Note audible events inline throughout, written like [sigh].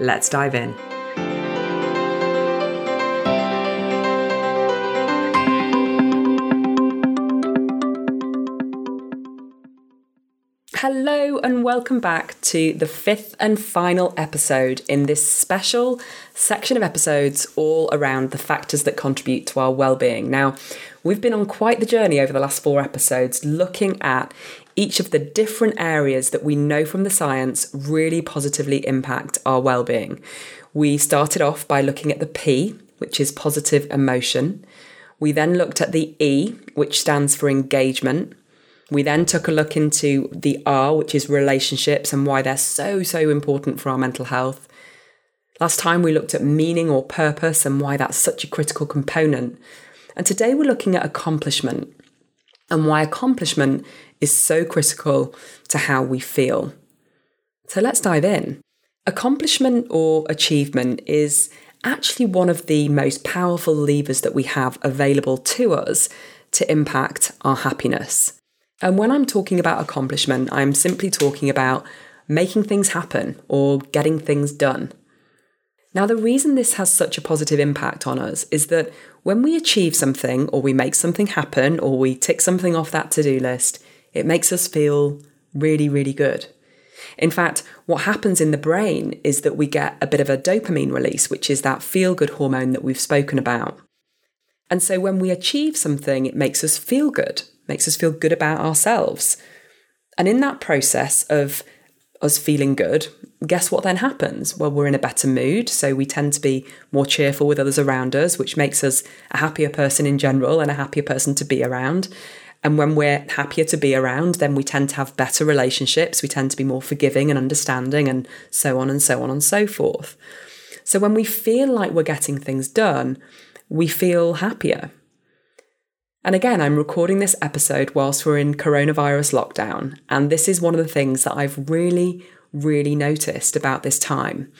Let's dive in. Hello, and welcome back to the fifth and final episode in this special section of episodes all around the factors that contribute to our well-being. Now, we've been on quite the journey over the last four episodes looking at each of the different areas that we know from the science really positively impact our well-being. We started off by looking at the P, which is positive emotion. We then looked at the E, which stands for engagement. We then took a look into the R, which is relationships and why they're so, so important for our mental health. Last time we looked at meaning or purpose and why that's such a critical component. And today we're looking at accomplishment and why accomplishment is so critical to how we feel. So let's dive in. Accomplishment or achievement is actually one of the most powerful levers that we have available to us to impact our happiness. And when I'm talking about accomplishment, I'm simply talking about making things happen or getting things done. Now, the reason this has such a positive impact on us is that when we achieve something or we make something happen or we tick something off that to do list, it makes us feel really, really good. In fact, what happens in the brain is that we get a bit of a dopamine release, which is that feel good hormone that we've spoken about. And so when we achieve something, it makes us feel good, makes us feel good about ourselves. And in that process of us feeling good, guess what then happens? Well, we're in a better mood, so we tend to be more cheerful with others around us, which makes us a happier person in general and a happier person to be around. And when we're happier to be around, then we tend to have better relationships. We tend to be more forgiving and understanding, and so on and so on and so forth. So when we feel like we're getting things done, we feel happier. And again, I'm recording this episode whilst we're in coronavirus lockdown. And this is one of the things that I've really, really noticed about this time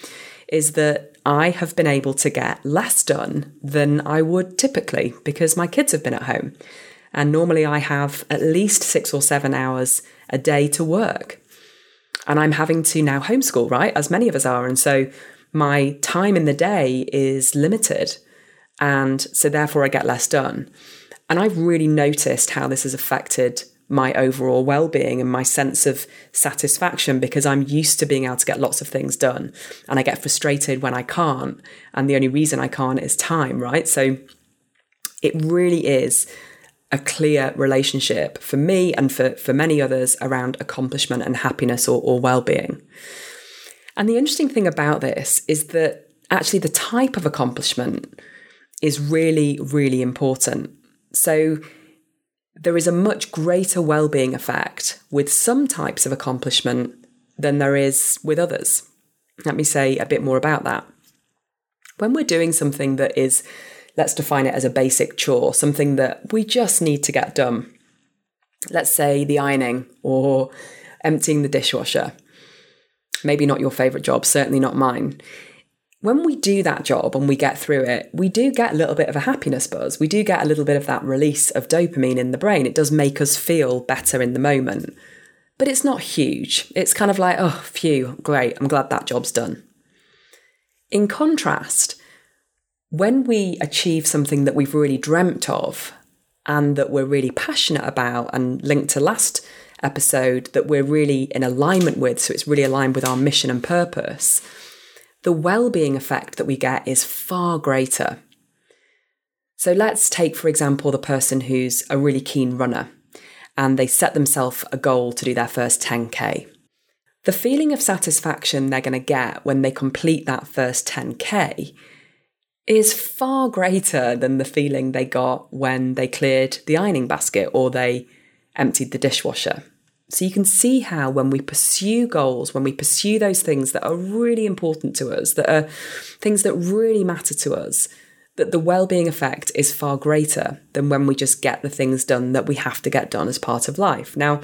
is that I have been able to get less done than I would typically because my kids have been at home. And normally I have at least six or seven hours a day to work. And I'm having to now homeschool, right? As many of us are. And so my time in the day is limited. And so therefore I get less done. And I've really noticed how this has affected my overall well-being and my sense of satisfaction because I'm used to being able to get lots of things done and I get frustrated when I can't and the only reason I can't is time right so it really is a clear relationship for me and for, for many others around accomplishment and happiness or, or well being. And the interesting thing about this is that actually the type of accomplishment is really, really important. So there is a much greater well being effect with some types of accomplishment than there is with others. Let me say a bit more about that. When we're doing something that is let's define it as a basic chore, something that we just need to get done. Let's say the ironing or emptying the dishwasher. Maybe not your favourite job, certainly not mine. When we do that job and we get through it, we do get a little bit of a happiness buzz. We do get a little bit of that release of dopamine in the brain. It does make us feel better in the moment. But it's not huge. It's kind of like, oh, phew, great, I'm glad that job's done. In contrast, when we achieve something that we've really dreamt of and that we're really passionate about and linked to last episode that we're really in alignment with, so it's really aligned with our mission and purpose, the well-being effect that we get is far greater. So let's take, for example, the person who's a really keen runner and they set themselves a goal to do their first 10K. The feeling of satisfaction they're going to get when they complete that first 10K is far greater than the feeling they got when they cleared the ironing basket or they emptied the dishwasher. So you can see how when we pursue goals, when we pursue those things that are really important to us, that are things that really matter to us, that the well-being effect is far greater than when we just get the things done that we have to get done as part of life. Now,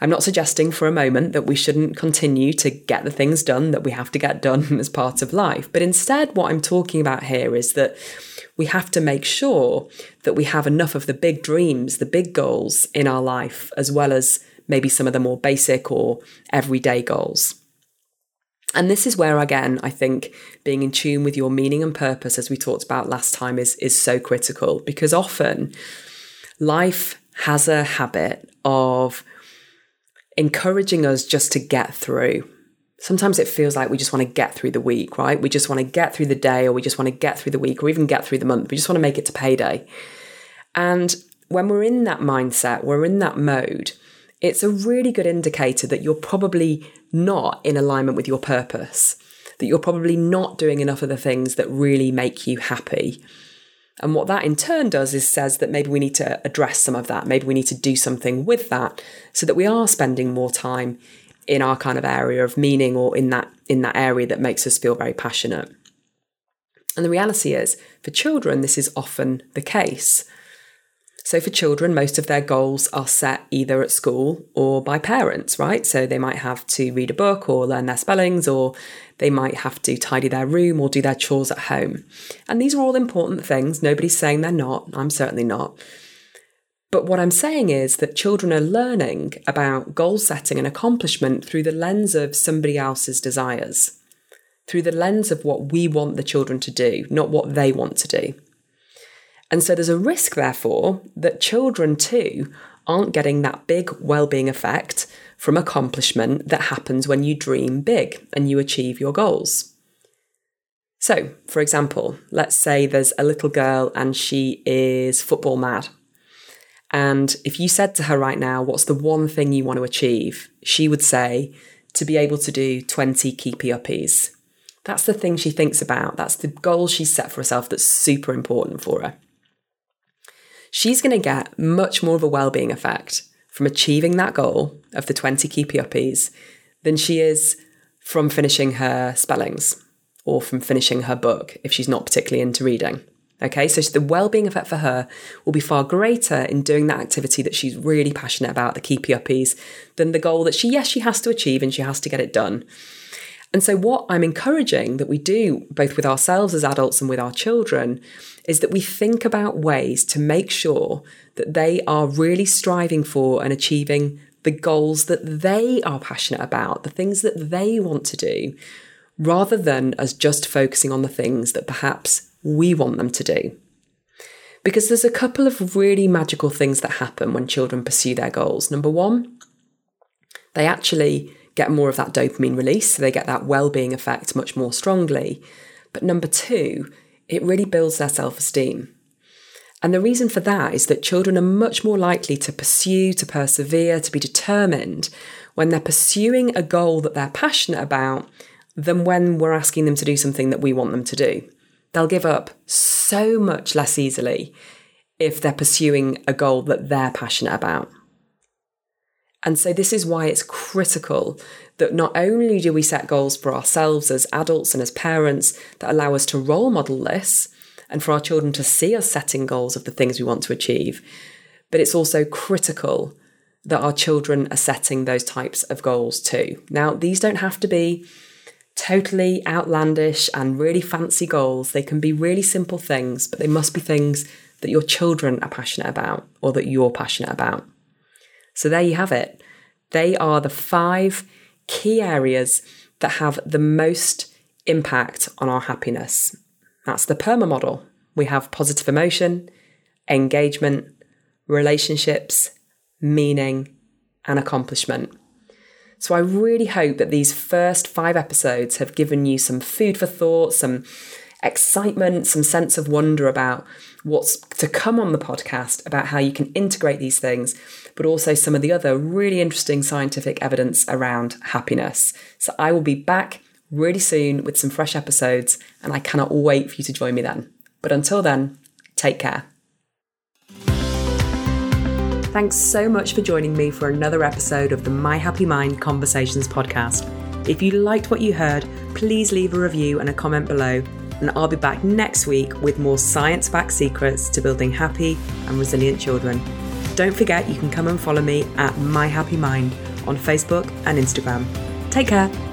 I'm not suggesting for a moment that we shouldn't continue to get the things done that we have to get done [laughs] as part of life, but instead what I'm talking about here is that we have to make sure that we have enough of the big dreams, the big goals in our life, as well as maybe some of the more basic or everyday goals. And this is where, again, I think being in tune with your meaning and purpose, as we talked about last time, is, is so critical because often life has a habit of encouraging us just to get through. Sometimes it feels like we just want to get through the week, right? We just want to get through the day, or we just want to get through the week, or even get through the month. We just want to make it to payday. And when we're in that mindset, we're in that mode, it's a really good indicator that you're probably not in alignment with your purpose, that you're probably not doing enough of the things that really make you happy. And what that in turn does is says that maybe we need to address some of that. Maybe we need to do something with that so that we are spending more time in our kind of area of meaning or in that in that area that makes us feel very passionate. And the reality is, for children, this is often the case. So, for children, most of their goals are set either at school or by parents, right? So, they might have to read a book or learn their spellings, or they might have to tidy their room or do their chores at home. And these are all important things. Nobody's saying they're not. I'm certainly not. But what I'm saying is that children are learning about goal setting and accomplishment through the lens of somebody else's desires, through the lens of what we want the children to do, not what they want to do. And so there's a risk, therefore, that children too aren't getting that big well-being effect from accomplishment that happens when you dream big and you achieve your goals. So, for example, let's say there's a little girl and she is football mad. And if you said to her right now, what's the one thing you want to achieve? She would say, to be able to do 20 keepy uppies. That's the thing she thinks about. That's the goal she's set for herself that's super important for her she's going to get much more of a well-being effect from achieving that goal of the 20 keepy uppies than she is from finishing her spellings or from finishing her book if she's not particularly into reading. Okay, so the well-being effect for her will be far greater in doing that activity that she's really passionate about, the keepy uppies, than the goal that she, yes, she has to achieve and she has to get it done. And so, what I'm encouraging that we do, both with ourselves as adults and with our children, is that we think about ways to make sure that they are really striving for and achieving the goals that they are passionate about, the things that they want to do, rather than as just focusing on the things that perhaps we want them to do. Because there's a couple of really magical things that happen when children pursue their goals. Number one, they actually get more of that dopamine release, so they get that well being effect much more strongly. But number two, it really builds their self esteem. And the reason for that is that children are much more likely to pursue, to persevere, to be determined when they're pursuing a goal that they're passionate about than when we're asking them to do something that we want them to do. They'll give up so much less easily if they're pursuing a goal that they're passionate about. And so, this is why it's critical that not only do we set goals for ourselves as adults and as parents that allow us to role model this and for our children to see us setting goals of the things we want to achieve, but it's also critical that our children are setting those types of goals too. Now, these don't have to be totally outlandish and really fancy goals. They can be really simple things, but they must be things that your children are passionate about or that you're passionate about. So there you have it. They are the five key areas that have the most impact on our happiness. That's the PERMA model. We have positive emotion, engagement, relationships, meaning, and accomplishment. So I really hope that these first five episodes have given you some food for thought, some excitement, some sense of wonder about what's to come on the podcast, about how you can integrate these things, but also some of the other really interesting scientific evidence around happiness. So I will be back really soon with some fresh episodes, and I cannot wait for you to join me then. But until then, take care. Thanks so much for joining me for another episode of the My Happy Mind Conversations podcast. If you liked what you heard, please leave a review and a comment below, and I'll be back next week with more science backed secrets to building happy and resilient children. Don't forget you can come and follow me at My Happy Mind on Facebook and Instagram. Take care.